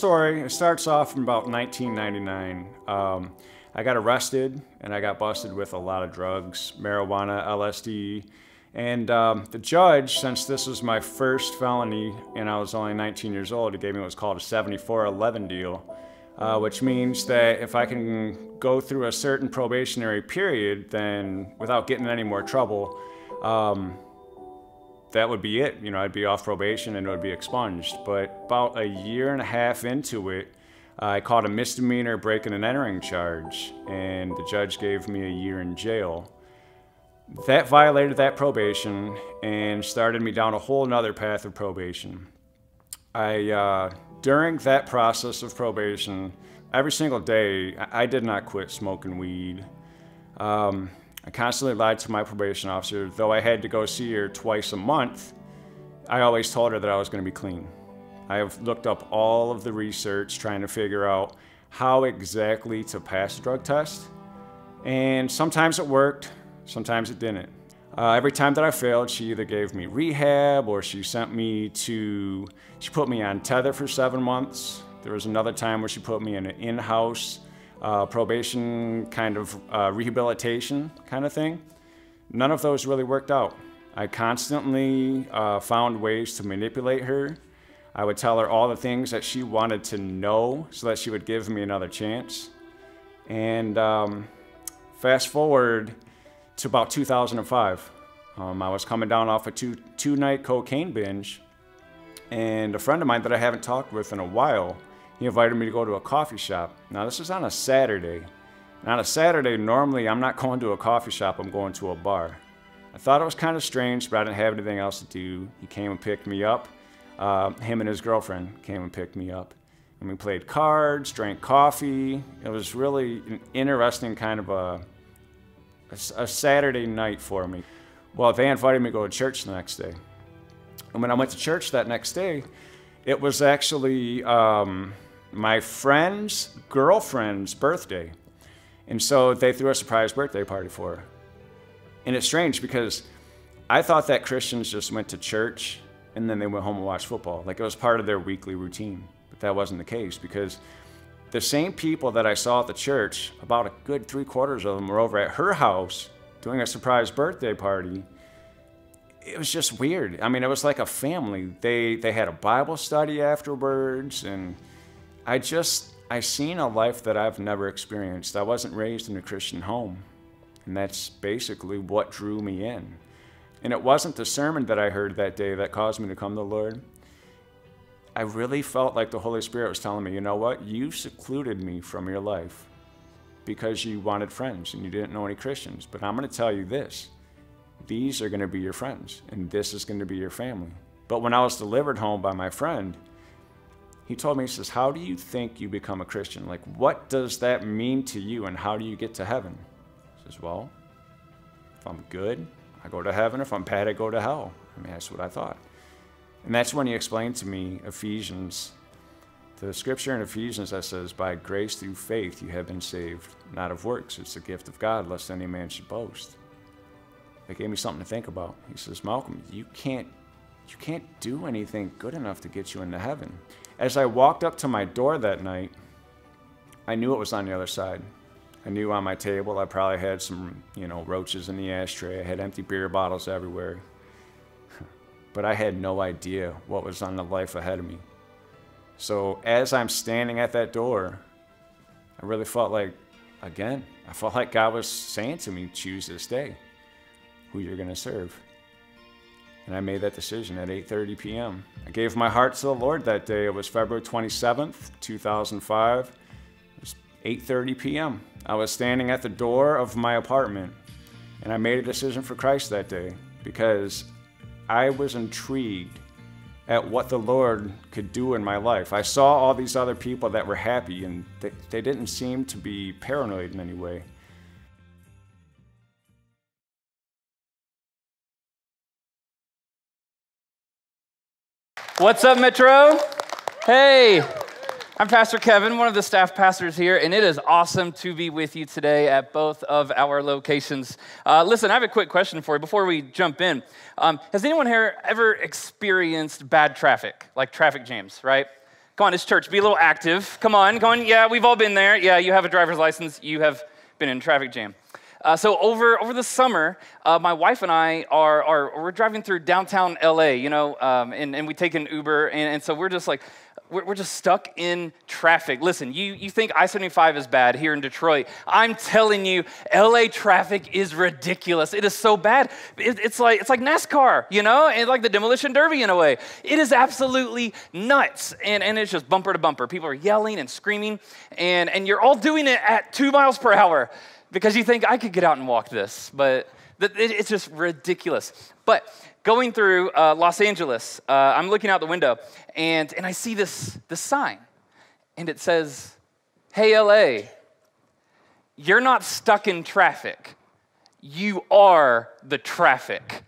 Story starts off from about 1999. Um, I got arrested and I got busted with a lot of drugs, marijuana, LSD. And um, the judge, since this was my first felony and I was only 19 years old, he gave me what's called a 7411 deal, uh, which means that if I can go through a certain probationary period, then without getting in any more trouble, um, that would be it. You know, I'd be off probation and it would be expunged. But about a year and a half into it, I caught a misdemeanor breaking and entering charge, and the judge gave me a year in jail. That violated that probation and started me down a whole nother path of probation. I, uh, during that process of probation, every single day, I did not quit smoking weed. Um, I constantly lied to my probation officer. Though I had to go see her twice a month, I always told her that I was going to be clean. I have looked up all of the research trying to figure out how exactly to pass a drug test. And sometimes it worked, sometimes it didn't. Uh, every time that I failed, she either gave me rehab or she sent me to, she put me on tether for seven months. There was another time where she put me in an in house uh, probation kind of uh, rehabilitation kind of thing. None of those really worked out. I constantly uh, found ways to manipulate her. I would tell her all the things that she wanted to know so that she would give me another chance. And um, fast forward to about 2005. Um, I was coming down off a two, two night cocaine binge, and a friend of mine that I haven't talked with in a while he invited me to go to a coffee shop. Now, this was on a Saturday. And on a Saturday, normally I'm not going to a coffee shop, I'm going to a bar. I thought it was kind of strange, but I didn't have anything else to do. He came and picked me up. Uh, him and his girlfriend came and picked me up. And we played cards, drank coffee. It was really an interesting kind of a, a, a Saturday night for me. Well, they invited me to go to church the next day. And when I went to church that next day, it was actually um, my friend's girlfriend's birthday. And so they threw a surprise birthday party for her. And it's strange because I thought that Christians just went to church and then they went home and watched football. Like it was part of their weekly routine. But that wasn't the case because the same people that I saw at the church, about a good three quarters of them were over at her house doing a surprise birthday party. It was just weird. I mean, it was like a family. They they had a Bible study afterwards and I just, I seen a life that I've never experienced. I wasn't raised in a Christian home. And that's basically what drew me in. And it wasn't the sermon that I heard that day that caused me to come to the Lord. I really felt like the Holy Spirit was telling me, you know what? You secluded me from your life because you wanted friends and you didn't know any Christians. But I'm going to tell you this these are going to be your friends, and this is going to be your family. But when I was delivered home by my friend, he told me, he says, How do you think you become a Christian? Like, what does that mean to you, and how do you get to heaven? He says, Well, if I'm good, I go to heaven. If I'm bad, I go to hell. I mean, that's what I thought. And that's when he explained to me Ephesians, the scripture in Ephesians that says, By grace through faith you have been saved, not of works. It's the gift of God, lest any man should boast. It gave me something to think about. He says, Malcolm, you can't you can't do anything good enough to get you into heaven. As I walked up to my door that night, I knew it was on the other side. I knew on my table I probably had some, you know, roaches in the ashtray. I had empty beer bottles everywhere. but I had no idea what was on the life ahead of me. So as I'm standing at that door, I really felt like, again, I felt like God was saying to me, choose this day who you're going to serve and I made that decision at 8:30 p.m. I gave my heart to the Lord that day. It was February 27th, 2005. It was 8:30 p.m. I was standing at the door of my apartment, and I made a decision for Christ that day because I was intrigued at what the Lord could do in my life. I saw all these other people that were happy, and they, they didn't seem to be paranoid in any way. What's up, Metro? Hey, I'm Pastor Kevin, one of the staff pastors here, and it is awesome to be with you today at both of our locations. Uh, listen, I have a quick question for you before we jump in. Um, has anyone here ever experienced bad traffic, like traffic jams, right? Come on, it's church. Be a little active. Come on, come on. Yeah, we've all been there. Yeah, you have a driver's license. You have been in traffic jam. Uh, so over over the summer, uh, my wife and I are, are we're driving through downtown LA, you know, um, and, and we take an Uber, and, and so we're just like, we're, we're just stuck in traffic. Listen, you, you think I 75 is bad here in Detroit. I'm telling you, LA traffic is ridiculous. It is so bad. It, it's, like, it's like NASCAR, you know, and like the demolition derby in a way. It is absolutely nuts. And, and it's just bumper to bumper. People are yelling and screaming, and, and you're all doing it at two miles per hour because you think I could get out and walk this, but it's just ridiculous. But going through uh, Los Angeles, uh, I'm looking out the window and, and I see this, this sign, and it says, Hey, LA, you're not stuck in traffic. You are the traffic.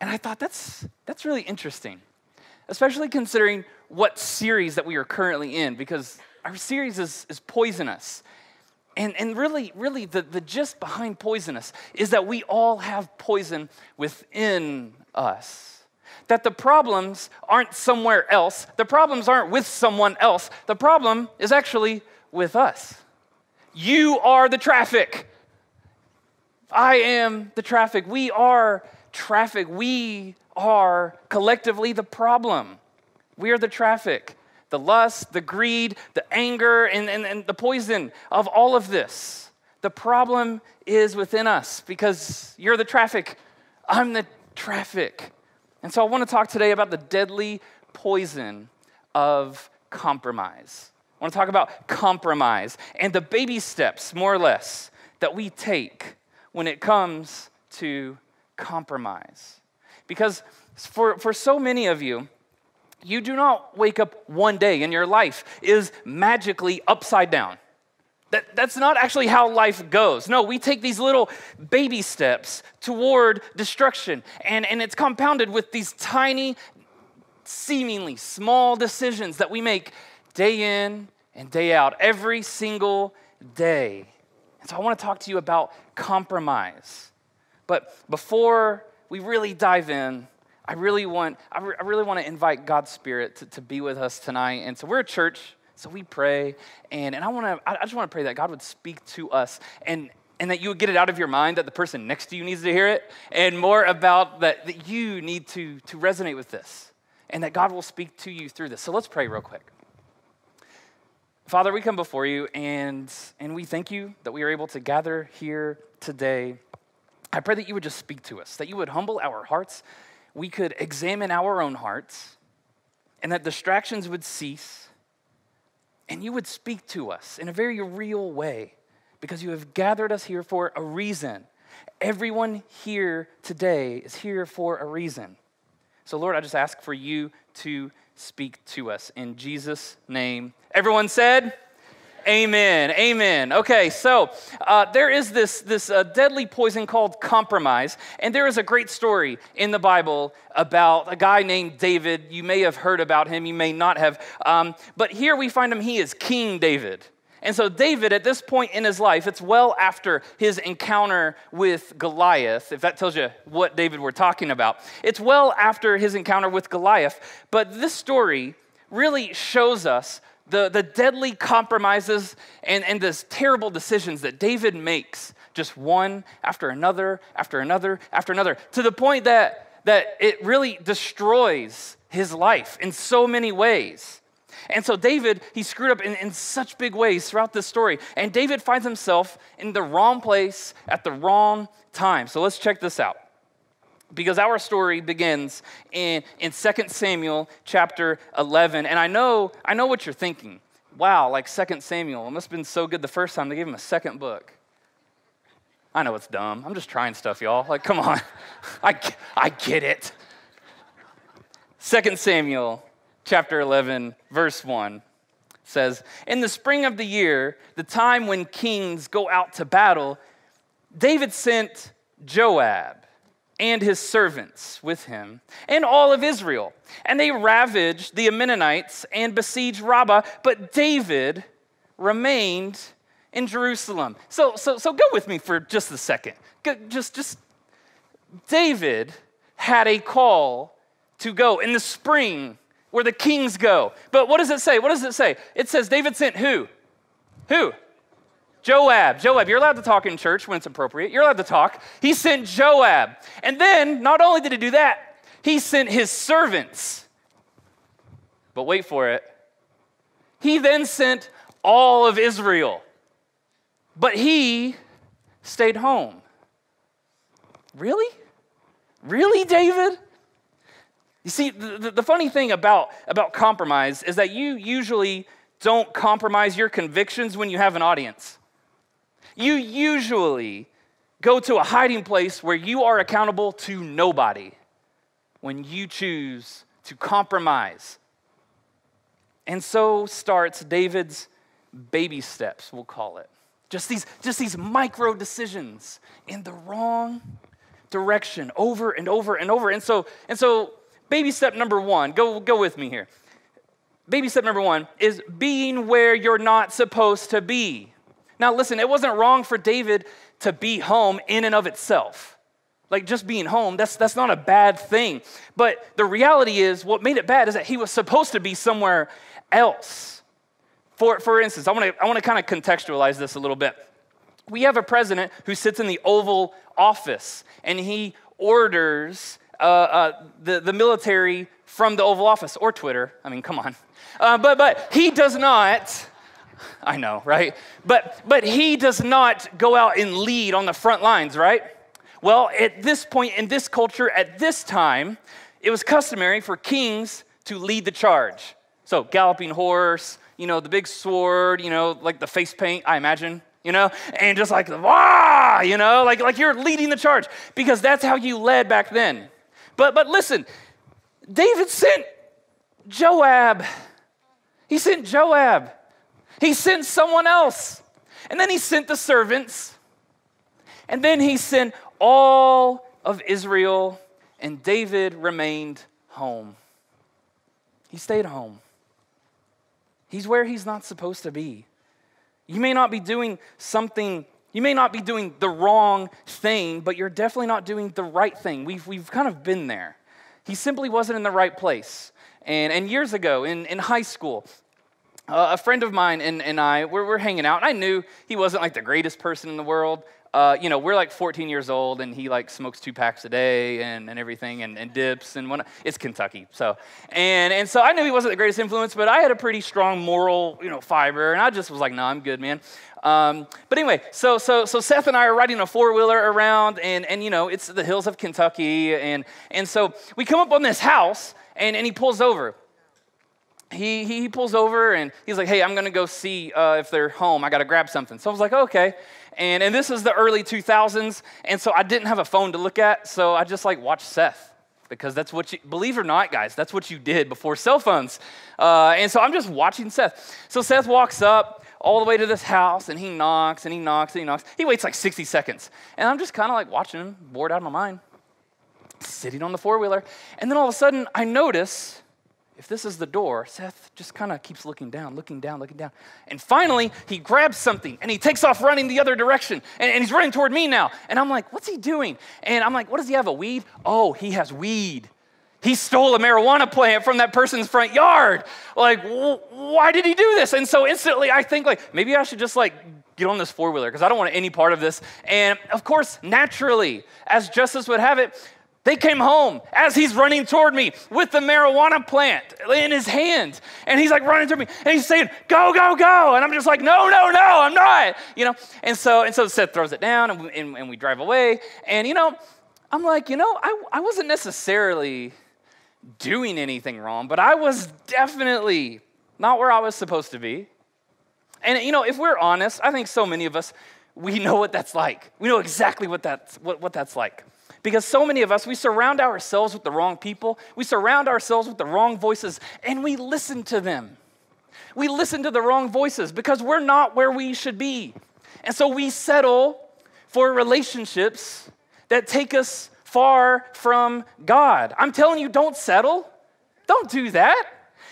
And I thought that's, that's really interesting, especially considering what series that we are currently in, because our series is, is Poisonous. And, and really, really, the, the gist behind poisonous is that we all have poison within us. That the problems aren't somewhere else, the problems aren't with someone else, the problem is actually with us. You are the traffic. I am the traffic. We are traffic. We are collectively the problem. We are the traffic the lust, the greed, the anger, and, and, and the poison of all of this. The problem is within us because you're the traffic, I'm the traffic. And so I want to talk today about the deadly poison of compromise. I want to talk about compromise and the baby steps, more or less, that we take when it comes to compromise. Because for, for so many of you, you do not wake up one day and your life is magically upside down. That, that's not actually how life goes. No, we take these little baby steps toward destruction, and, and it's compounded with these tiny, seemingly small decisions that we make day in and day out, every single day. And so I want to talk to you about compromise. But before we really dive in, I really want, I, re- I really want to invite God's Spirit to, to be with us tonight. And so we're a church, so we pray. And, and I, want to, I just want to pray that God would speak to us and, and that you would get it out of your mind that the person next to you needs to hear it, and more about that, that you need to, to resonate with this, and that God will speak to you through this. So let's pray real quick. Father, we come before you and, and we thank you that we are able to gather here today. I pray that you would just speak to us, that you would humble our hearts, we could examine our own hearts and that distractions would cease and you would speak to us in a very real way because you have gathered us here for a reason. Everyone here today is here for a reason. So, Lord, I just ask for you to speak to us in Jesus' name. Everyone said, Amen. Amen. Okay, so uh, there is this, this uh, deadly poison called compromise, and there is a great story in the Bible about a guy named David. You may have heard about him, you may not have. Um, but here we find him, he is King David. And so, David, at this point in his life, it's well after his encounter with Goliath, if that tells you what David we're talking about. It's well after his encounter with Goliath. But this story really shows us the, the deadly compromises and, and the terrible decisions that David makes, just one after another, after another, after another, to the point that, that it really destroys his life in so many ways. And so David, he screwed up in, in such big ways throughout this story. And David finds himself in the wrong place at the wrong time. So let's check this out because our story begins in, in 2 samuel chapter 11 and i know i know what you're thinking. Wow like 2 samuel. It must have been so good the first time they gave him a second book. I know it's dumb. I'm just trying stuff y'all. Like come on. I, I get it. 2 samuel chapter 11 verse 1 says in the spring of the year the time when kings go out to battle david sent joab and his servants with him, and all of Israel. And they ravaged the Ammonites and besieged Rabbah, but David remained in Jerusalem. So, so, so go with me for just a second. Just, just, David had a call to go in the spring where the kings go. But what does it say? What does it say? It says David sent who? Who? Joab. Joab. You're allowed to talk in church when it's appropriate. You're allowed to talk. He sent Joab. And then, not only did he do that, he sent his servants. But wait for it. He then sent all of Israel. But he stayed home. Really? Really, David? You see, the, the, funny thing about, about compromise is that you usually don't compromise your convictions when you have an audience. You usually go to a hiding place where you are accountable to nobody when you choose to compromise. And so starts David's baby steps, we'll call it. Just these, just these micro decisions in the wrong direction over and over and over. And so, and so baby step number one, go, go with me here. Baby step number one is being where you're not supposed to be. Now, listen, it wasn't wrong for David to be home in and of itself. Like just being home, that's, that's not a bad thing. But the reality is, what made it bad is that he was supposed to be somewhere else. For, for instance, I wanna, I wanna kind of contextualize this a little bit. We have a president who sits in the Oval Office and he orders uh, uh, the, the military from the Oval Office or Twitter. I mean, come on. Uh, but, but he does not, I know, right? But, but he does not go out and lead on the front lines, right? Well, at this point in this culture, at this time, it was customary for kings to lead the charge. So, galloping horse, you know, the big sword, you know, like the face paint, I imagine, you know, and just like, wah, you know, like, like you're leading the charge because that's how you led back then. But, but listen, David sent Joab. He sent Joab. He sent someone else. And then he sent the servants. And then he sent all of Israel. And David remained home. He stayed home. He's where he's not supposed to be. You may not be doing something, you may not be doing the wrong thing, but you're definitely not doing the right thing. We've, we've kind of been there. He simply wasn't in the right place. And, and years ago in, in high school, uh, a friend of mine and, and I, we're, we're hanging out, and I knew he wasn't like the greatest person in the world, uh, you know, we're like 14 years old and he like smokes two packs a day and, and everything and, and dips and when it's Kentucky. So, and, and so I knew he wasn't the greatest influence, but I had a pretty strong moral, you know, fiber. And I just was like, no, I'm good, man. Um, but anyway, so, so, so Seth and I are riding a four wheeler around and, and, you know, it's the hills of Kentucky. And, and so we come up on this house and, and he pulls over he, he pulls over and he's like, hey, I'm to go see uh, if they're home. I got to grab something. So I was like, okay. And, and this is the early 2000s. And so I didn't have a phone to look at. So I just like watched Seth because that's what you, believe or not, guys, that's what you did before cell phones. Uh, and so I'm just watching Seth. So Seth walks up all the way to this house and he knocks and he knocks and he knocks. He waits like 60 seconds. And I'm just kind of like watching him, bored out of my mind, sitting on the four wheeler. And then all of a sudden I notice if this is the door, Seth just kind of keeps looking down, looking down, looking down. And finally, he grabs something and he takes off running the other direction. And, and, he's running toward me now. And I'm like, what's he doing? And I'm like, what does he have? A weed? Oh, he has weed. He stole a marijuana plant from that person's front yard. Like, why did he do this? And so instantly I think, like, maybe I should just like get on this four wheeler because I don't want any part of this. And of course, naturally, as justice would have it, they came home as he's running toward me with the marijuana plant in his hand. And he's like running toward me and he's saying, Go, go, go. And I'm just like, No, no, no, I'm not. You know? And so, and so Seth throws it down and we, and, and we drive away. And, you know, I'm like, you know, I, I wasn't necessarily doing anything wrong, but I was definitely not where I was supposed to be. And, you know, if we're honest, I think so many of us, we know what that's like. We know exactly what that's, what, what that's like. Because so many of us, we surround ourselves with the wrong people, we surround ourselves with the wrong voices, and we listen to them. We listen to the wrong voices because we're not where we should be. And so we settle for relationships that take us far from God. I'm telling you, don't settle. Don't do that.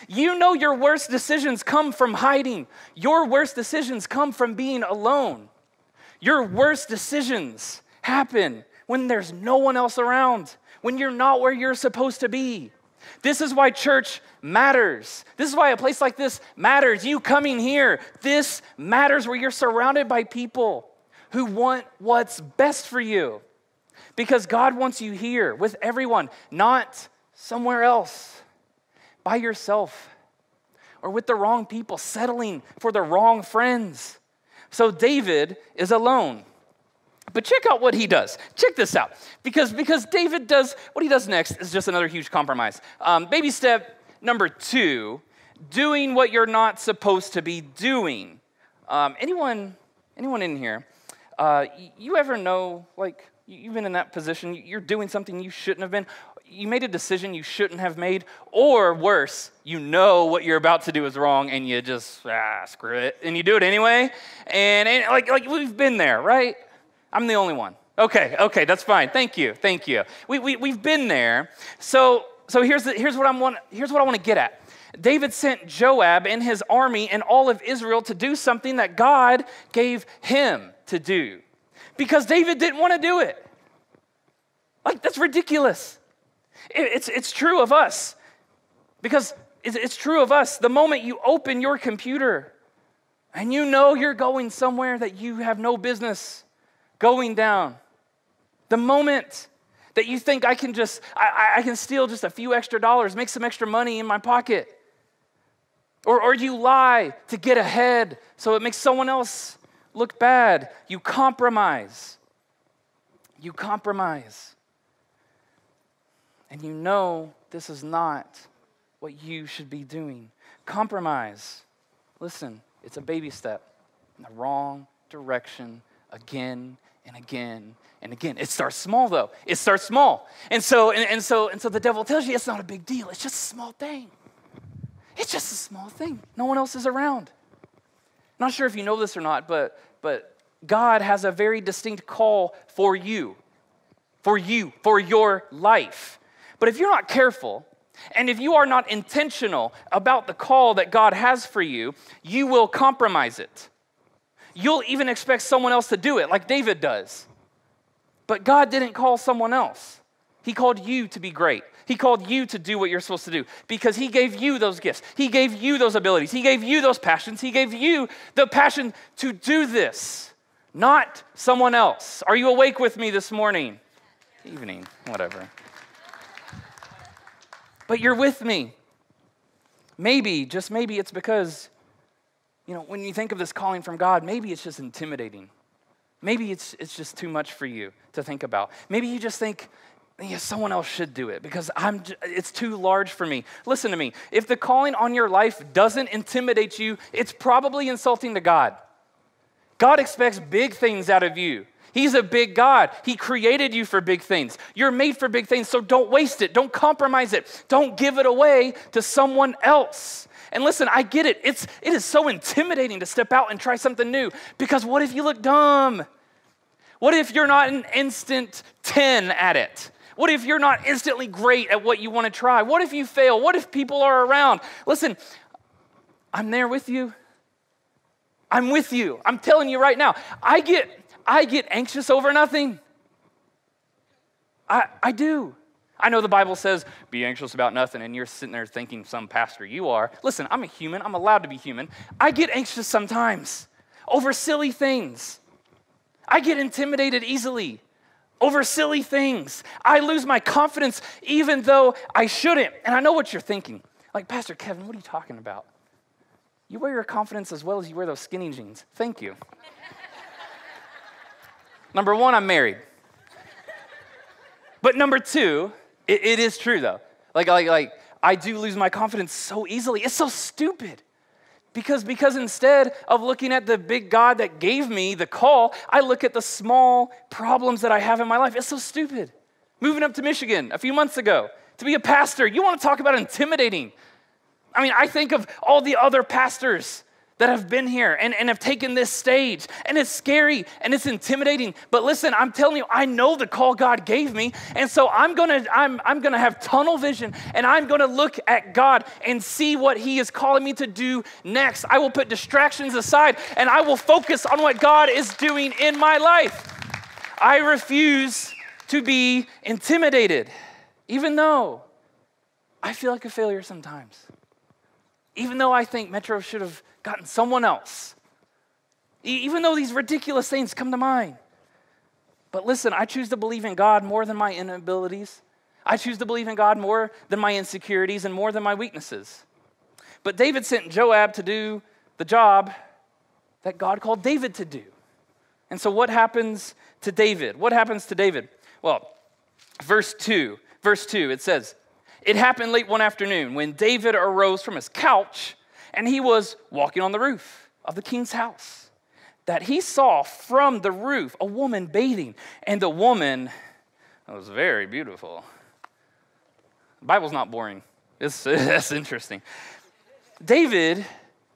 You know your worst decisions come from hiding. Your worst decisions come from being alone. Your worst decisions happen when there's no one else around, when you're not where you're supposed to be. This is why church matters. This is why a place like this matters. You coming here, this matters where you're surrounded by people who want what's best for you. Because God wants you here with everyone, not somewhere else, by yourself, or with the wrong people, settling for the wrong friends. So David is alone. But check out what he does. Check this out. Because, because David does, what he does next is just another huge compromise. Um, baby step number two doing what you're not supposed to be doing. Um, anyone, anyone in here, uh, you ever know, like, you've been in that position, you're doing something you shouldn't have been, you made a decision you shouldn't have made, or worse, you know what you're about to do is wrong and you just, ah, screw it, and you do it anyway. And, and like, like we've been there, right? I'm the only one. Okay, okay, that's fine. Thank you, thank you. We, we, we've been there. So, so here's, the, here's, what I'm want, here's what I want to get at. David sent Joab and his army and all of Israel to do something that God gave him to do because David didn't want to do it. Like, that's ridiculous. It's, it's true of us because it's true of us. The moment you open your computer and you know you're going somewhere that you have no business going down. The moment that you think I can just, I, I can steal just a few extra dollars, make some extra money in my pocket. Or, or you lie to get ahead so it makes someone else look bad. You compromise. You compromise. And you know this is not what you should be doing. Compromise. Listen, it's a baby step in the wrong direction again and again and again. It starts small though. It starts small. And so and, and so and so the devil tells you it's not a big deal. It's just a small thing. It's just a small thing. No one else is around. Not sure if you know this or not, but but God has a very distinct call for you. For you, for your life. But if you're not careful, and if you are not intentional about the call that God has for you, you will compromise it. You'll even expect someone else to do it, like David does. But God didn't call someone else. He called you to be great. He called you to do what you're supposed to do because He gave you those gifts. He gave you those abilities. He gave you those passions. He gave you the passion to do this, not someone else. Are you awake with me this morning? Evening, whatever. But you're with me. Maybe, just maybe, it's because you know, when you think of this calling from God, maybe it's just intimidating. Maybe it's, it's just too much for you to think about. Maybe you just think, yeah, someone else should do it because I'm it's too large for me. Listen to me. If the calling on your life doesn't intimidate you, it's probably insulting to God. God expects big things out of you. He's a big God. He created you for big things. You're made for big things, so don't waste it. Don't compromise it. Don't give it away to someone else. And listen, I get it. It's, it is so intimidating to step out and try something new because what if you look dumb? What if you're not an instant 10 at it? What if you're not instantly great at what you want to try? What if you fail? What if people are around? Listen, I'm there with you. I'm with you. I'm telling you right now. I get I get anxious over nothing. I I do. I know the Bible says, be anxious about nothing, and you're sitting there thinking some pastor you are. Listen, I'm a human. I'm allowed to be human. I get anxious sometimes over silly things. I get intimidated easily over silly things. I lose my confidence even though I shouldn't. And I know what you're thinking. Like, Pastor Kevin, what are you talking about? You wear your confidence as well as you wear those skinny jeans. Thank you. Number one, I'm married. But number two, it, it is true though. Like, like, like, I do lose my confidence so easily. It's so stupid. Because, because instead of looking at the big God that gave me the call, I look at the small problems that I have in my life. It's so stupid. Moving up to Michigan a few months ago to be a pastor, you want to talk about intimidating. I mean, I think of all the other pastors that have been here and, and have taken this stage. And it's scary and it's intimidating. But listen, I'm telling you, I know the call God gave me. And so I'm gonna, I'm, I'm gonna have tunnel vision and I'm gonna look at God and see what He is calling me to do next. I will put distractions aside and I will focus on what God is doing in my life. I refuse to be intimidated, even though I feel like a failure sometimes. Even though I think Metro should have gotten someone else. Even though these ridiculous things come to mind. But listen, I choose to believe in God more than my inabilities. I choose to believe in God more than my insecurities and more than my weaknesses. But David sent Joab to do the job that God called David to do. And so, what happens to David? What happens to David? Well, verse 2, verse 2, it says, It happened late one afternoon when David arose from his couch and he was walking on the roof of the king's house that he saw from the roof a woman bathing, and the woman was very beautiful. The Bible's not boring. It's, that's interesting. David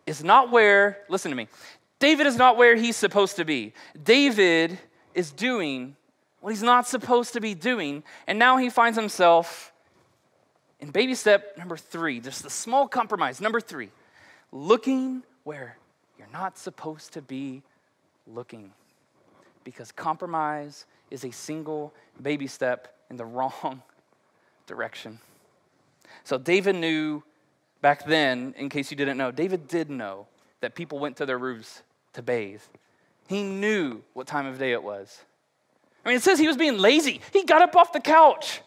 is not where, listen to me, David is not where he's supposed to be. David is doing what he's not supposed to be doing, and now he finds himself in baby step number three, just the small compromise. Number three, looking where you're not supposed to be looking. Because compromise is a single baby step in the wrong direction. So David knew back then, in case you didn't know, David did know that people went to their roofs to bathe. He knew what time of day it was. I mean, it says he was being lazy. He got up off the couch.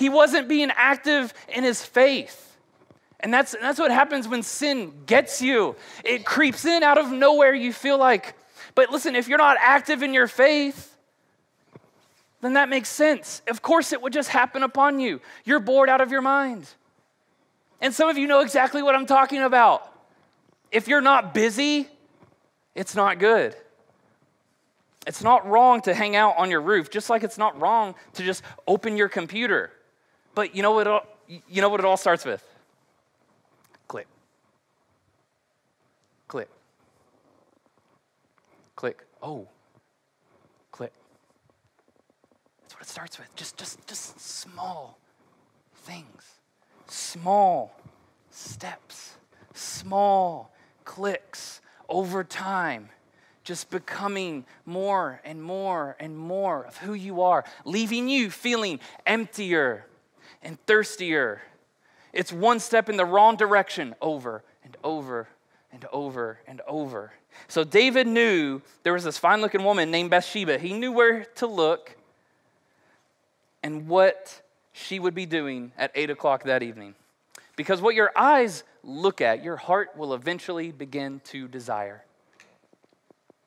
He wasn't being active in his faith. And that's, that's what happens when sin gets you. It creeps in out of nowhere. You feel like, but listen, if you're not active in your faith, then that makes sense. Of course, it would just happen upon you. You're bored out of your mind. And some of you know exactly what I'm talking about. If you're not busy, it's not good. It's not wrong to hang out on your roof, just like it's not wrong to just open your computer. But you know what? All, you know what it all starts with? Click. Click click. Oh, click. That's what it starts with. Just, just, just small things, small steps, small clicks over time just becoming more and more and more of who you are, leaving you feeling emptier and thirstier. It's one step in the wrong direction over and over and over and over. So David knew there was this fine looking woman named Bathsheba. He knew where to look and what she would be doing at 8 o'clock that evening. Because what your eyes look at, your heart will eventually begin to desire.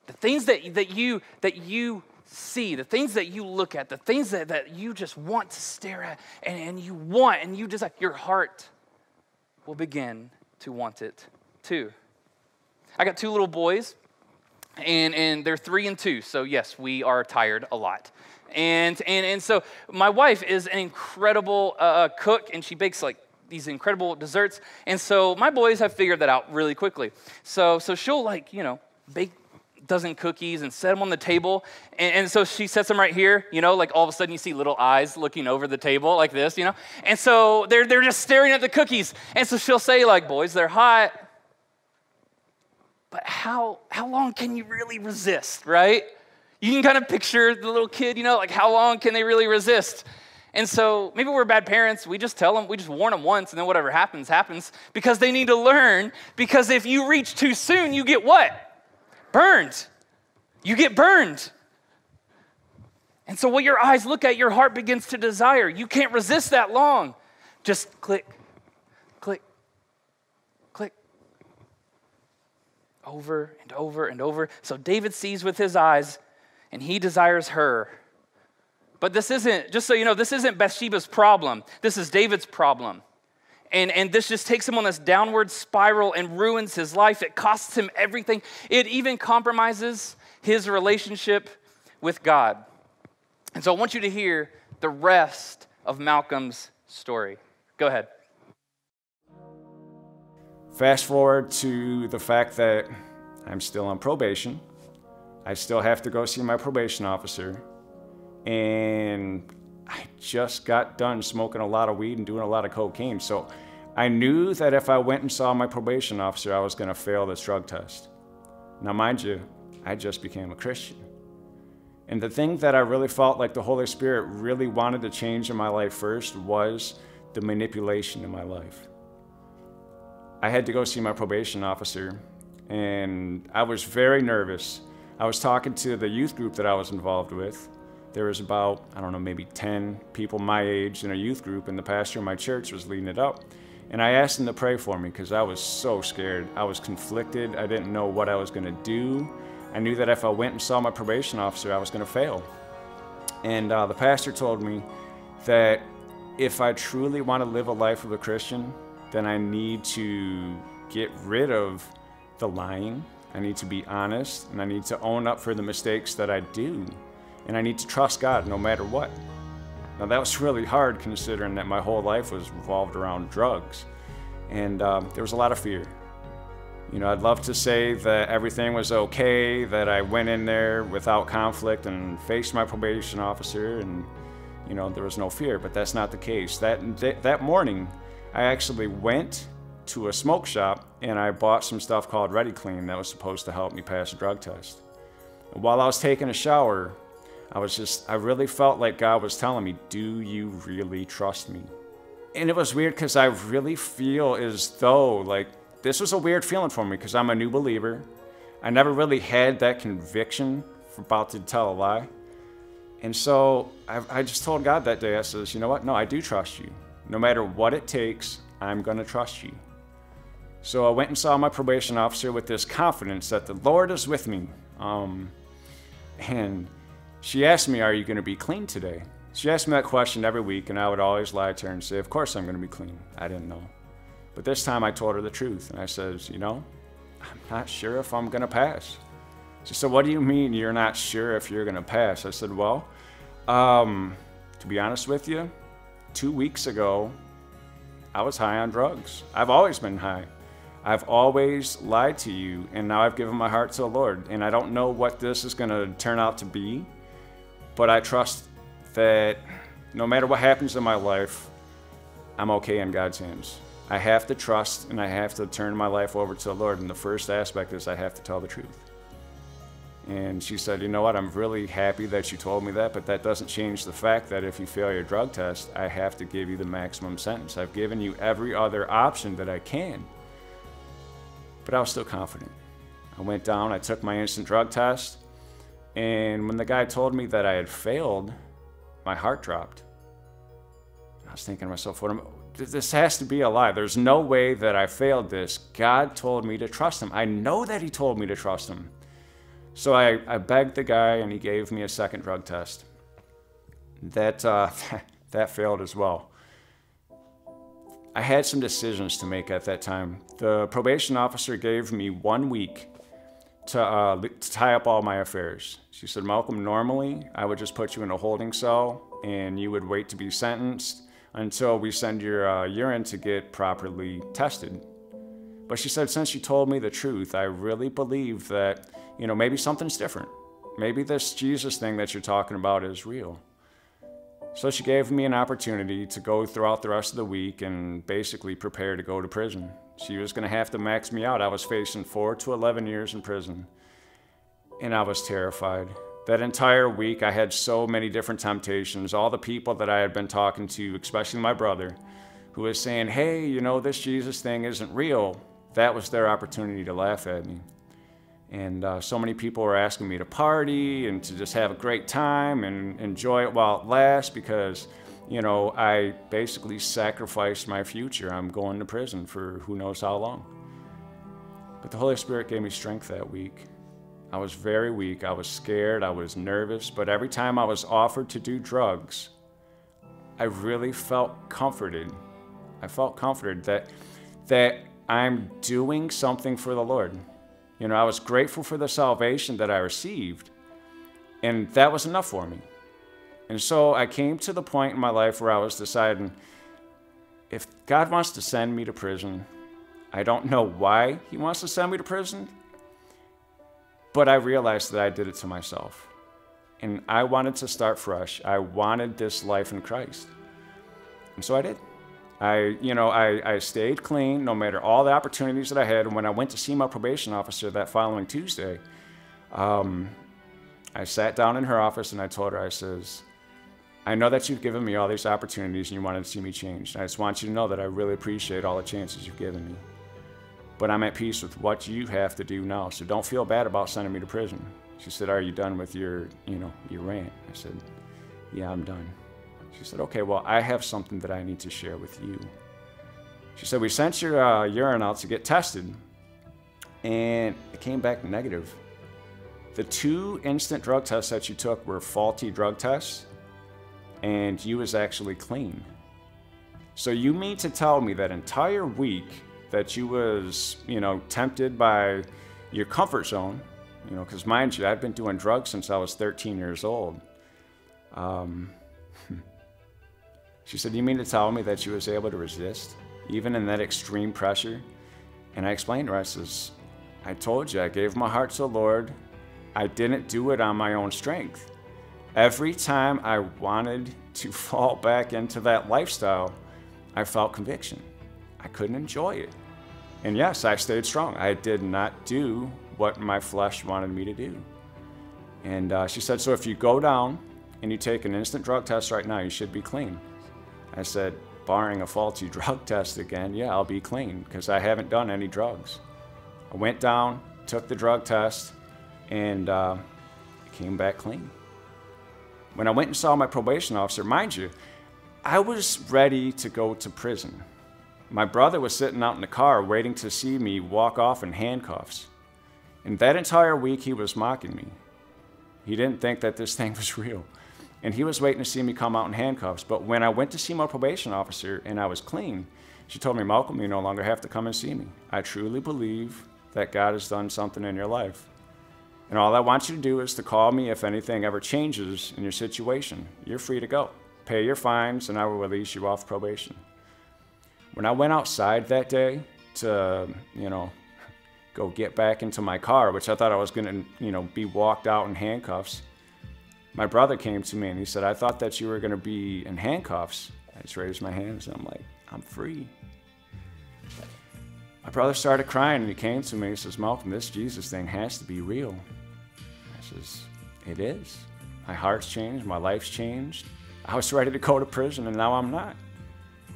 The things that, that, you, that you see, the things that you look at, the things that, that you just want to stare at and, and you want and you desire, your heart will begin to want it too. I got two little boys, and, and they're three and two. So, yes, we are tired a lot. And, and, and so, my wife is an incredible uh, uh, cook, and she bakes like these incredible desserts. And so, my boys have figured that out really quickly. So, so she'll, like, you know, bake dozen cookies and set them on the table. And, and, so she sets them right here, you know, like all of a sudden you see little eyes looking over the table like this, you know. And so they're, they're just staring at the cookies. And so she'll say, like, boys, they're hot. But how, how long can you really resist, right? You can kind of picture the little kid, you know, like how long can they really resist? And so maybe we're bad parents. We just tell them, we just warn them once, and then whatever happens, happens because they need to learn. Because if you reach too soon, you get what? Burned. You get burned. And so what your eyes look at, your heart begins to desire. You can't resist that long. Just click, click, click. over and over and over. So David sees with his eyes and he desires her. But this isn't, just so you know, this isn't Bathsheba's problem. This is David's problem. And, and this just takes him on this downward spiral and ruins his life. It costs him everything. It even compromises his relationship with God. And so I want you to hear the rest of Malcolm's story. Go ahead. Fast forward to the fact that I'm still on probation. I still have to go see my probation officer. And I just got done smoking a lot of weed and doing a lot of cocaine. So I knew that if I went and saw my probation officer, I was going to fail this drug test. Now, mind you, I just became a Christian. And the thing that I really felt like the Holy Spirit really wanted to change in my life first was the manipulation in my life. I had to go see my probation officer, and I was very nervous. I was talking to the youth group that I was involved with. There was about, I don't know, maybe 10 people my age in a youth group, and the pastor of my church was leading it up. And I asked him to pray for me because I was so scared. I was conflicted. I didn't know what I was going to do. I knew that if I went and saw my probation officer, I was going to fail. And uh, the pastor told me that if I truly want to live a life of a Christian, then I need to get rid of the lying. I need to be honest and I need to own up for the mistakes that I do. And I need to trust God no matter what. Now, that was really hard considering that my whole life was revolved around drugs. And um, there was a lot of fear. You know, I'd love to say that everything was okay, that I went in there without conflict and faced my probation officer and, you know, there was no fear, but that's not the case. That, that morning, I actually went to a smoke shop and I bought some stuff called Ready Clean that was supposed to help me pass a drug test. And while I was taking a shower, I was just, I really felt like God was telling me, Do you really trust me? And it was weird because I really feel as though, like, this was a weird feeling for me because I'm a new believer. I never really had that conviction about to tell a lie. And so I, I just told God that day, I says, you know what? No, I do trust you. No matter what it takes, I'm going to trust you. So I went and saw my probation officer with this confidence that the Lord is with me. Um, and she asked me, Are you going to be clean today? She asked me that question every week, and I would always lie to her and say, Of course I'm going to be clean. I didn't know. But this time I told her the truth, and I says, you know, I'm not sure if I'm gonna pass. She said, what do you mean you're not sure if you're gonna pass? I said, well, um, to be honest with you, two weeks ago, I was high on drugs. I've always been high. I've always lied to you, and now I've given my heart to the Lord. And I don't know what this is going to turn out to be, but I trust that no matter what happens in my life, I'm okay in God's hands. I have to trust and I have to turn my life over to the Lord. And the first aspect is I have to tell the truth. And she said, You know what? I'm really happy that you told me that, but that doesn't change the fact that if you fail your drug test, I have to give you the maximum sentence. I've given you every other option that I can. But I was still confident. I went down, I took my instant drug test, and when the guy told me that I had failed, my heart dropped. I was thinking to myself, what am, this has to be a lie. There's no way that I failed this. God told me to trust him. I know that he told me to trust him. So I, I begged the guy and he gave me a second drug test. That, uh, that failed as well. I had some decisions to make at that time. The probation officer gave me one week to, uh, to tie up all my affairs. She said, Malcolm, normally I would just put you in a holding cell and you would wait to be sentenced until we send your uh, urine to get properly tested. But she said, since you told me the truth, I really believe that, you know, maybe something's different. Maybe this Jesus thing that you're talking about is real. So she gave me an opportunity to go throughout the rest of the week and basically prepare to go to prison. She was going to have to max me out. I was facing four to 11 years in prison. And I was terrified. That entire week, I had so many different temptations. All the people that I had been talking to, especially my brother, who was saying, Hey, you know, this Jesus thing isn't real. That was their opportunity to laugh at me. And uh, so many people were asking me to party and to just have a great time and enjoy it while it lasts because, you know, I basically sacrificed my future. I'm going to prison for who knows how long. But the Holy Spirit gave me strength that week. I was very weak. I was scared. I was nervous. But every time I was offered to do drugs, I really felt comforted. I felt comforted that, that I'm doing something for the Lord. You know, I was grateful for the salvation that I received, and that was enough for me. And so I came to the point in my life where I was deciding if God wants to send me to prison, I don't know why He wants to send me to prison. But I realized that I did it to myself. And I wanted to start fresh. I wanted this life in Christ. And so I did. I, you know, I, I stayed clean no matter all the opportunities that I had. And when I went to see my probation officer that following Tuesday, um, I sat down in her office and I told her, I says, I know that you've given me all these opportunities and you wanted to see me change. I just want you to know that I really appreciate all the chances you've given me. But I'm at peace with what you have to do now, so don't feel bad about sending me to prison. She said, Are you done with your, you know, your rant? I said, Yeah, I'm done. She said, Okay, well, I have something that I need to share with you. She said, We sent your uh, urine out to get tested, and it came back negative. The two instant drug tests that you took were faulty drug tests, and you was actually clean. So you mean to tell me that entire week that you was, you know, tempted by your comfort zone, you know, because mind you, I've been doing drugs since I was 13 years old. Um, she said, you mean to tell me that you was able to resist, even in that extreme pressure? And I explained to her, I says, I told you, I gave my heart to the Lord. I didn't do it on my own strength. Every time I wanted to fall back into that lifestyle, I felt conviction. I couldn't enjoy it. And yes, I stayed strong. I did not do what my flesh wanted me to do. And uh, she said, So if you go down and you take an instant drug test right now, you should be clean. I said, Barring a faulty drug test again, yeah, I'll be clean because I haven't done any drugs. I went down, took the drug test, and uh, came back clean. When I went and saw my probation officer, mind you, I was ready to go to prison. My brother was sitting out in the car waiting to see me walk off in handcuffs. And that entire week, he was mocking me. He didn't think that this thing was real. And he was waiting to see me come out in handcuffs. But when I went to see my probation officer and I was clean, she told me, Malcolm, you no longer have to come and see me. I truly believe that God has done something in your life. And all I want you to do is to call me if anything ever changes in your situation. You're free to go. Pay your fines, and I will release you off probation. When I went outside that day to, you know, go get back into my car, which I thought I was going to, you know, be walked out in handcuffs, my brother came to me and he said, I thought that you were going to be in handcuffs. I just raised my hands and I'm like, I'm free. My brother started crying and he came to me. And he says, Malcolm, this Jesus thing has to be real. Says, It is. My heart's changed, my life's changed. I was ready to go to prison and now I'm not.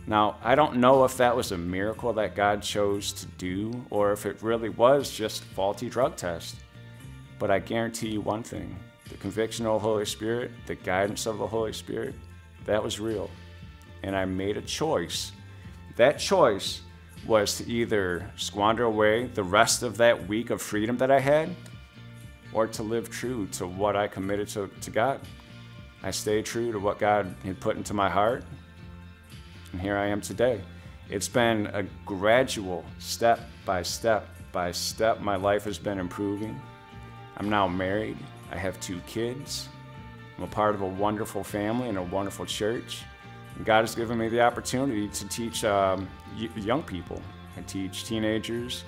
Now, I don't know if that was a miracle that God chose to do or if it really was just faulty drug test. But I guarantee you one thing the conviction of the Holy Spirit, the guidance of the Holy Spirit, that was real. And I made a choice. That choice was to either squander away the rest of that week of freedom that I had or to live true to what I committed to, to God. I stayed true to what God had put into my heart, and here I am today. It's been a gradual, step by step by step, my life has been improving. I'm now married, I have two kids, I'm a part of a wonderful family and a wonderful church. And God has given me the opportunity to teach um, young people. I teach teenagers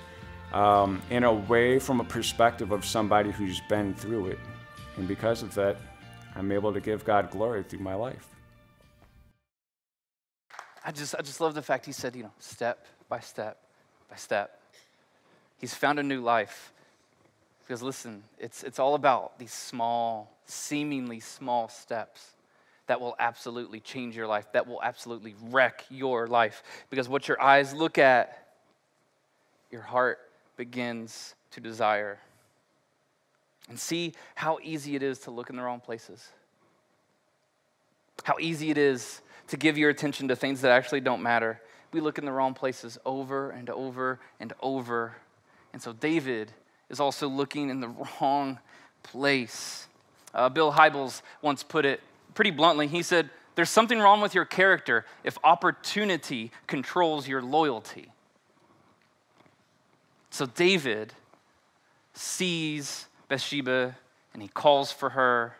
um, in a way from a perspective of somebody who's been through it. And because of that, I'm able to give God glory through my life. I just, I just love the fact he said, you know, step by step by step. He's found a new life. Because listen, it's, it's all about these small, seemingly small steps that will absolutely change your life, that will absolutely wreck your life. Because what your eyes look at, your heart begins to desire. And see how easy it is to look in the wrong places. How easy it is to give your attention to things that actually don't matter. We look in the wrong places over and over and over. And so David is also looking in the wrong place. Uh, Bill Hybels once put it pretty bluntly. He said, There's something wrong with your character if opportunity controls your loyalty. So David sees Bathsheba and he calls for her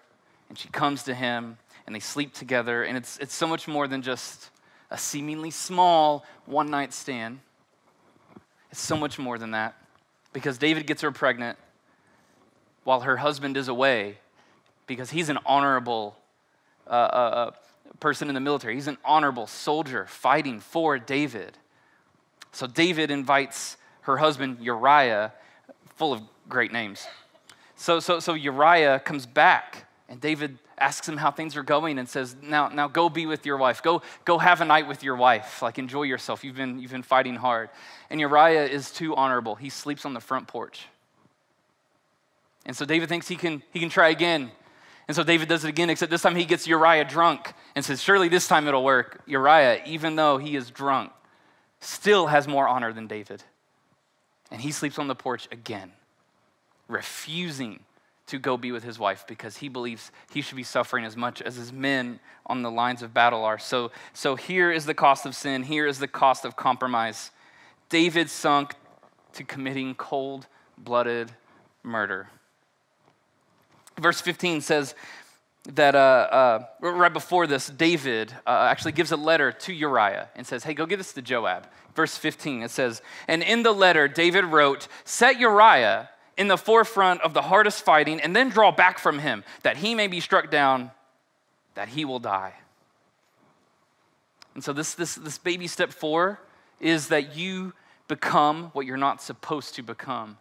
and she comes to him and they sleep together. And it's, it's so much more than just a seemingly small one night stand. It's so much more than that because David gets her pregnant while her husband is away because he's an honorable uh, uh, uh, person in the military. He's an honorable soldier fighting for David. So David invites her husband Uriah, full of great names. So, so, so Uriah comes back And David asks him how things are going and says, now, now go be with your wife. Go, go have a night with your wife. Like, enjoy yourself. You've been, you've been fighting hard. And Uriah is too honorable. He sleeps on the front porch. And so David thinks he can, he can try again. And so David does it again, except this time he gets Uriah drunk and says, Surely this time it'll work. Uriah, even though he is drunk, still has more honor than David. And he sleeps on the porch again, refusing to go be with his wife because he believes he should be suffering as much as his men on the lines of battle are. So, so here is the cost of sin. Here is the cost of compromise. David sunk to committing cold blooded murder. Verse 15 says that uh, uh, right before this, David uh, actually gives a letter to Uriah and says, Hey, go give this to Joab. Verse 15, it says, And in the letter, David wrote, Set Uriah in the forefront of the hardest fighting and then draw back from him, that he may be struck down, that he will die. And so, this, this, this baby step four is that you become what you're not supposed to become.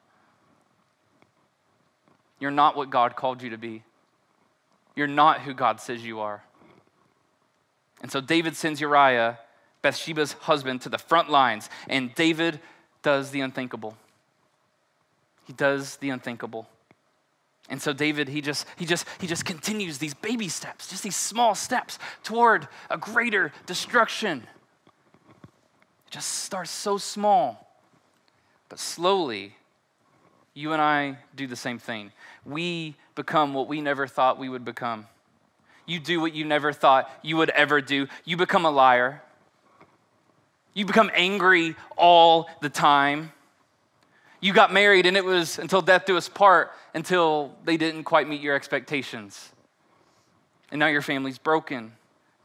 You're not what God called you to be. You're not who God says you are. And so David sends Uriah, Bathsheba's husband, to the front lines, and David does the unthinkable. He does the unthinkable. And so David, he just, he just, he just continues these baby steps, just these small steps toward a greater destruction. It just starts so small, but slowly you and I do the same thing. We become what we never thought we would become. You do what you never thought you would ever do. You become a liar. You become angry all the time. You got married and it was until death do us part until they didn't quite meet your expectations. And now your family's broken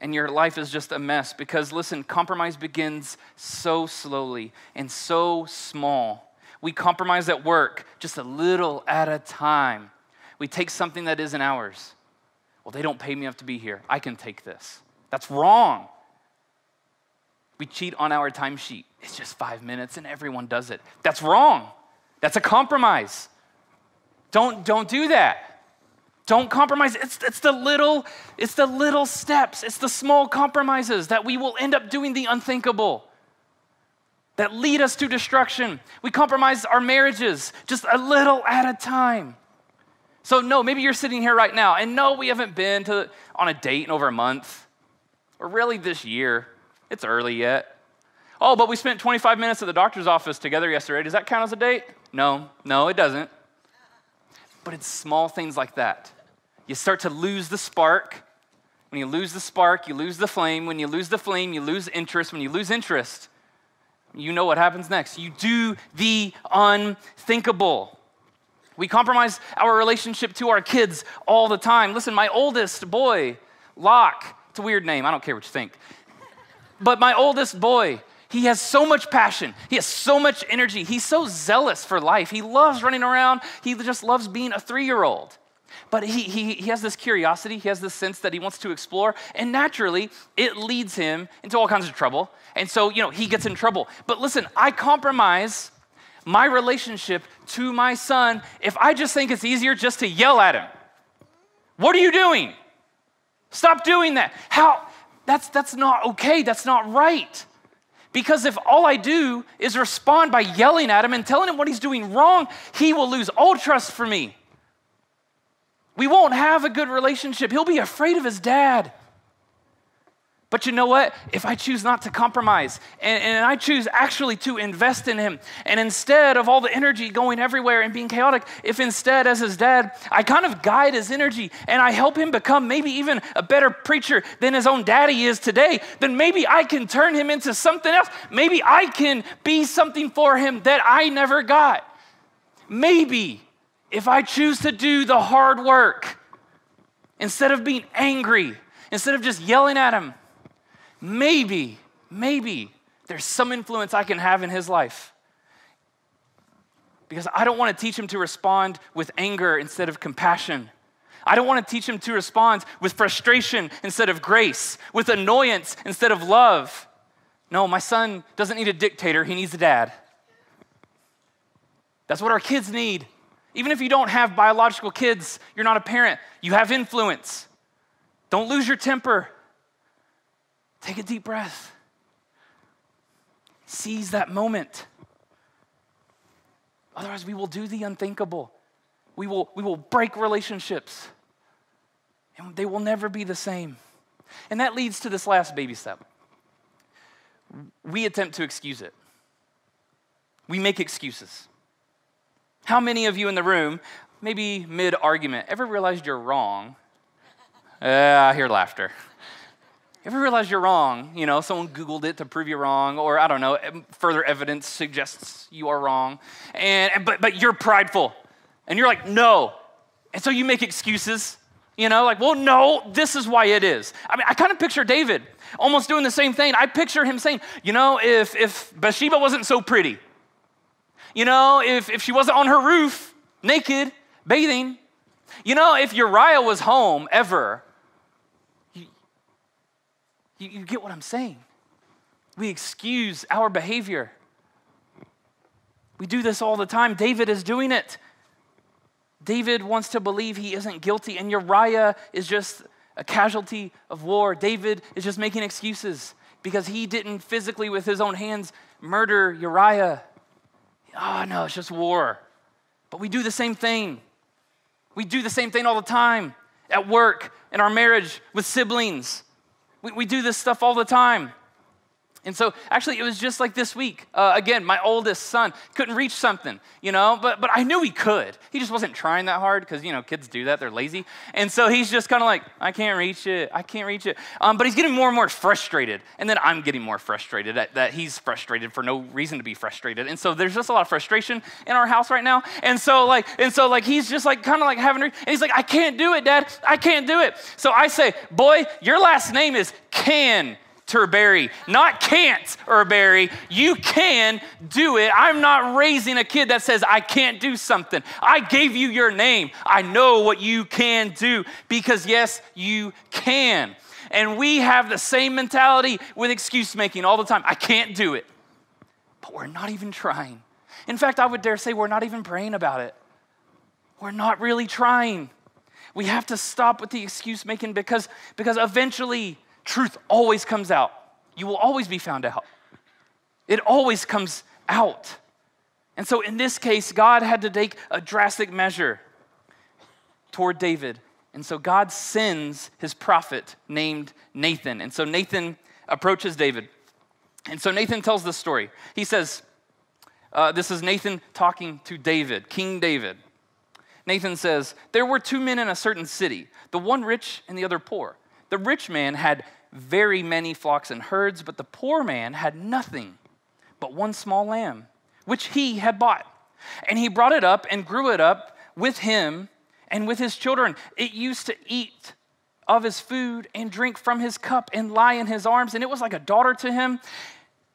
and your life is just a mess because listen, compromise begins so slowly and so small. We compromise at work just a little at a time. We take something that isn't ours. Well, they don't pay me enough to be here. I can take this. That's wrong. We cheat on our timesheet. It's just five minutes and everyone does it. That's wrong. That's a compromise. Don't, don't do that. Don't compromise. It's, it's the little, it's the little steps, it's the small compromises that we will end up doing the unthinkable that lead us to destruction. We compromise our marriages just a little at a time. So, no, maybe you're sitting here right now, and no, we haven't been to, on a date in over a month, or really this year. It's early yet. Oh, but we spent 25 minutes at the doctor's office together yesterday. Does that count as a date? No, no, it doesn't. But it's small things like that. You start to lose the spark. When you lose the spark, you lose the flame. When you lose the flame, you lose interest. When you lose interest, you know what happens next. You do the unthinkable. We compromise our relationship to our kids all the time. Listen, my oldest boy, Locke, it's a weird name, I don't care what you think. But my oldest boy, he has so much passion. He has so much energy. He's so zealous for life. He loves running around. He just loves being a three year old. But he, he, he has this curiosity, he has this sense that he wants to explore, and naturally, it leads him into all kinds of trouble. And so, you know, he gets in trouble. But listen, I compromise my relationship to my son if I just think it's easier just to yell at him. What are you doing? Stop doing that. How? That's, that's not okay. That's not right. Because if all I do is respond by yelling at him and telling him what he's doing wrong, he will lose all trust for me. We won't have a good relationship. He'll be afraid of his dad. But you know what? If I choose not to compromise and, and, I choose actually to invest in him, and instead of all the energy going everywhere and being chaotic, if instead, as his dad, I kind of guide his energy and I help him become maybe even a better preacher than his own daddy is today, then maybe I can turn him into something else. Maybe I can be something for him that I never got. Maybe if I choose to do the hard work instead of being angry, instead of just yelling at him, maybe, maybe there's some influence I can have in his life. Because I don't want to teach him to respond with anger instead of compassion. I don't want to teach him to respond with frustration instead of grace, with annoyance instead of love. No, my son doesn't need a dictator, he needs a dad. That's what our kids need. Even if you don't have biological kids, you're not a parent, you have influence. Don't lose your temper. Take a deep breath. Seize that moment. Otherwise, we will do the unthinkable. We will, we will break relationships, and they will never be the same. And that leads to this last baby step. We attempt to excuse it, we make excuses. How many of you in the room, maybe mid argument, ever realized you're wrong? Uh, I hear laughter. Ever realize you're wrong? You know, someone Googled it to prove you wrong, or I don't know, further evidence suggests you are wrong. And, but, but you're prideful. And you're like, no. And so you make excuses, you know, like, well, no, this is why it is. I mean, I kind of picture David almost doing the same thing. I picture him saying, you know, if, if Bathsheba wasn't so pretty, you know, if, if she wasn't on her roof, naked, bathing, you know, if Uriah was home ever, you, you get what I'm saying? We excuse our behavior. We do this all the time. David is doing it. David wants to believe he isn't guilty, and Uriah is just a casualty of war. David is just making excuses because he didn't physically, with his own hands, murder Uriah. Oh, no, it's just war. But we do the same thing. We do the same thing all the time at work, in our marriage, with siblings. We, we do this stuff all the time. And so, actually, it was just like this week. Uh, again, my oldest son couldn't reach something, you know, but, but I knew he could. He just wasn't trying that hard because, you know, kids do that. They're lazy. And so he's just kind of like, I can't reach it. I can't reach it. Um, but he's getting more and more frustrated. And then I'm getting more frustrated that, that he's frustrated for no reason to be frustrated. And so there's just a lot of frustration in our house right now. And so, like, and so, like, he's just like kind of like having, and he's like, I can't do it, Dad. I can't do it. So I say, Boy, your last name is Can Turberry, not can't Urberry. You can do it. I'm not raising a kid that says, I can't do something. I gave you your name. I know what you can do because, yes, you can. And we have the same mentality with excuse making all the time. I can't do it. But we're not even trying. In fact, I would dare say we're not even praying about it. We're not really trying. We have to stop with the excuse making because, because eventually, truth always comes out. You will always be found out. It always comes out. And so in this case, God had to take a drastic measure toward David. And so God sends his prophet named Nathan. And so Nathan approaches David. And so Nathan tells this story. He says, uh, This is Nathan talking to David, King David. Nathan says, There were two men in a certain city, the one rich and the other poor. The rich man had very many flocks and herds, but the poor man had nothing but one small lamb, which he had bought. And he brought it up and grew it up with him and with his children. It used to eat of his food and drink from his cup and lie in his arms, and it was like a daughter to him.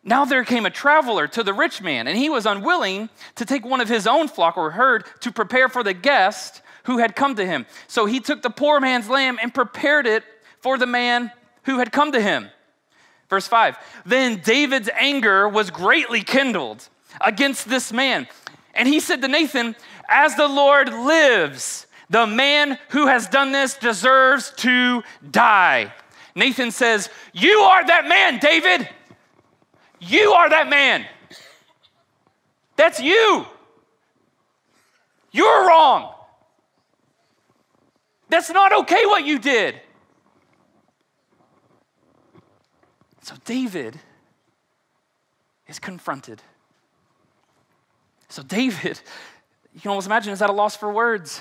Now there came a traveler to the rich man, and he was unwilling to take one of his own flock or herd to prepare for the guest who had come to him. So he took the poor man's lamb and prepared it for the man who had come to him. Verse 5 Then David's anger was greatly kindled against this man. And he said to Nathan, As the Lord lives, the man who has done this deserves to die. Nathan says, You are that man, David. You are that man. That's you. You're wrong. That's not okay what you did. So David is confronted. So David, you can almost imagine, is at a loss for words.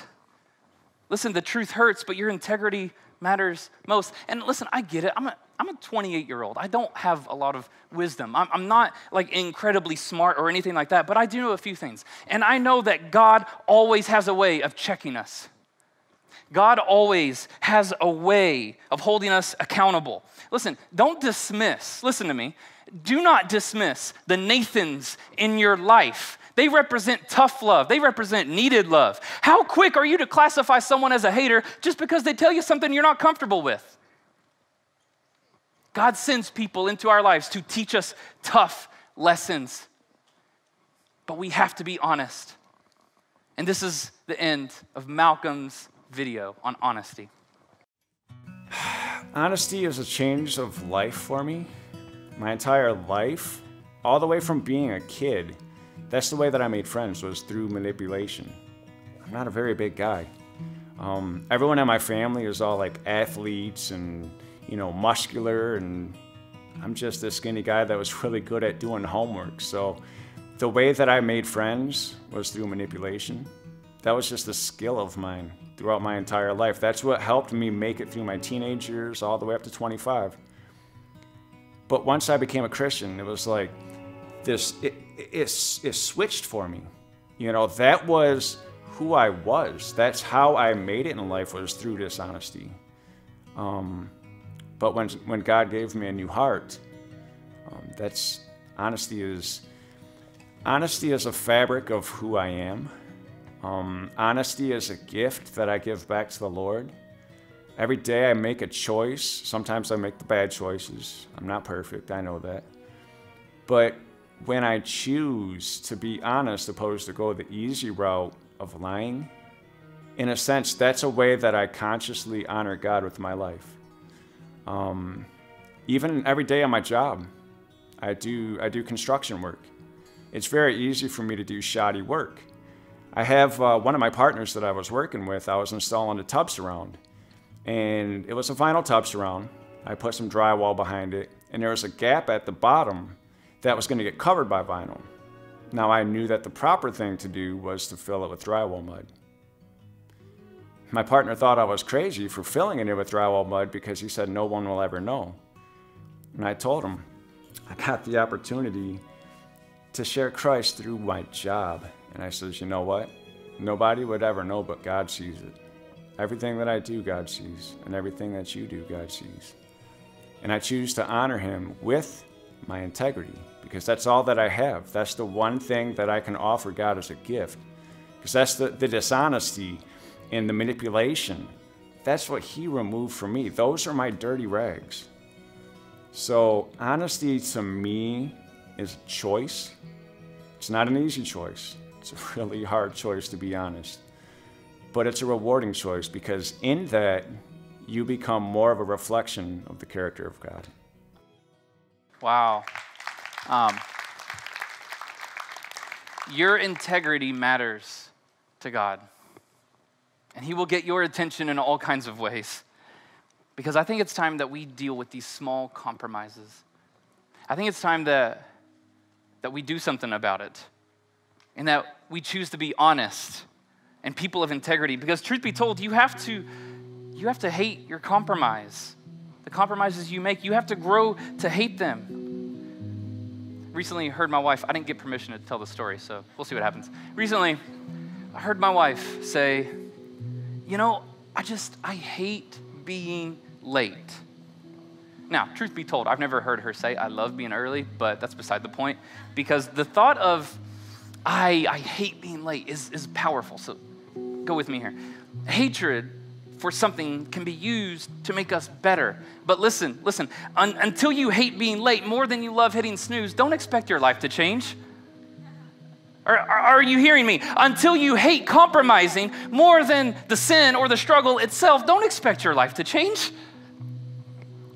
Listen, the truth hurts, but your integrity matters most. And listen, I get it. I'm a, I'm a 28 year old. I don't have a lot of wisdom. I'm, I'm not like incredibly smart or anything like that, but I do know a few things. And I know that God always has a way of checking us. God always has a way of holding us accountable. Listen, don't dismiss, listen to me, do not dismiss the Nathans in your life. They represent tough love. They represent needed love. How quick are you to classify someone as a hater just because they tell you something you're not comfortable with? God sends people into our lives to teach us tough lessons. But we have to be honest And this is the end of Malcolm's video on honesty. Honesty is a change of life for me. My entire life, all the way from being a kid, that's the way that I made friends was through manipulation. I'm not a very big guy. Um, everyone in my family is all like athletes and you know muscular, and I'm just a skinny guy that was really good at doing homework. So the way that I made friends was through manipulation. That was just a skill of mine throughout my entire life. That's what helped me make it through my teenage years all the way up to 25. But once I became a Christian, it was like this, it, it, it, it switched for me. You know, that was who I was. That's how I made it in life was through dishonesty. Um, but when, when God gave me a new heart, um, that's honesty is honesty is a fabric of who I am. Um, honesty is a gift that I give back to the Lord. Every day I make a choice. Sometimes I make the bad choices. I'm not perfect, I know that. But when I choose to be honest opposed to go the easy route of lying, in a sense, that's a way that I consciously honor God with my life. Um, even every day on my job, I do, I do construction work. It's very easy for me to do shoddy work. I have uh, one of my partners that I was working with, I was installing a tub surround. And it was a vinyl tub surround. I put some drywall behind it, and there was a gap at the bottom that was going to get covered by vinyl. Now I knew that the proper thing to do was to fill it with drywall mud. My partner thought I was crazy for filling it with drywall mud because he said no one will ever know. And I told him I got the opportunity to share Christ through my job. And I says, you know what? Nobody would ever know, but God sees it. Everything that I do, God sees. And everything that you do, God sees. And I choose to honor him with my integrity because that's all that I have. That's the one thing that I can offer God as a gift. Because that's the, the dishonesty and the manipulation. That's what he removed from me. Those are my dirty rags. So, honesty to me is a choice. It's not an easy choice. It's a really hard choice, to be honest. But it's a rewarding choice because in that, you become more of a reflection of the character of God. Wow. Um, your integrity matters to God. And He will get your attention in all kinds of ways. Because I think it's time that we deal with these small compromises. I think it's time that, that we do something about it and that we choose to be honest and people of integrity. Because, truth be told, you have to, you have to hate your compromise. The compromises you make, you have to grow to hate them. Recently, heard my wife, I didn't get permission to tell the story, so we'll see what happens. Recently, I heard my wife say, You know, I just, I hate being late. Now, truth be told, I've never heard her say, I love being early, but that's beside the point because the thought of, I, I hate being late is, is powerful. So go with me here. Hatred for something can be used to make us better. But listen, listen, un- until you hate being late more than you love hitting snooze, don't expect your life to change. Are, are, you hearing me? Until you hate compromising more than the sin or the struggle itself, don't expect your life to change.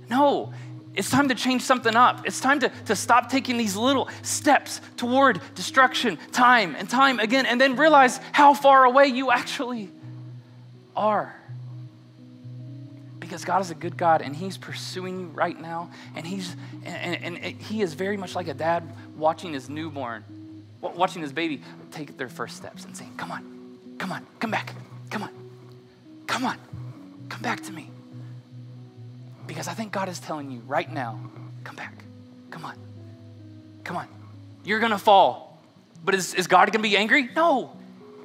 No, it's time to change something up. It's time to, to stop taking these little steps toward destruction time and time again, and then realize how far away you actually are. Because God is a good God and He's pursuing you right now, and He's and, and, and He is very much like a dad watching his newborn, watching his baby take their first steps and saying, Come on, come on, come back, come on, come on, come back to me. Because I think God is telling you right now come back. Come on. Come on. You're going to fall. But is, is God going to be angry? No.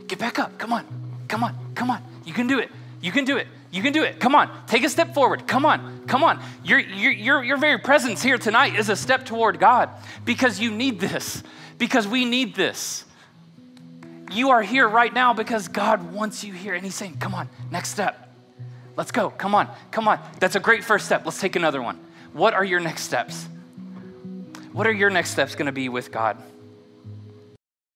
Get back up. Come on. Come on. Come on. You can do it. You can do it. You can do it. Come on. Take a step forward. Come on. Come on. Your, your, your, your very presence here tonight is a step toward God because you need this, because we need this. You are here right now because God wants you here and He's saying, Come on, next step. Let's go. Come on. Come on. That's a great first step. Let's take another one. What are your next steps? What are your next steps going to be with God?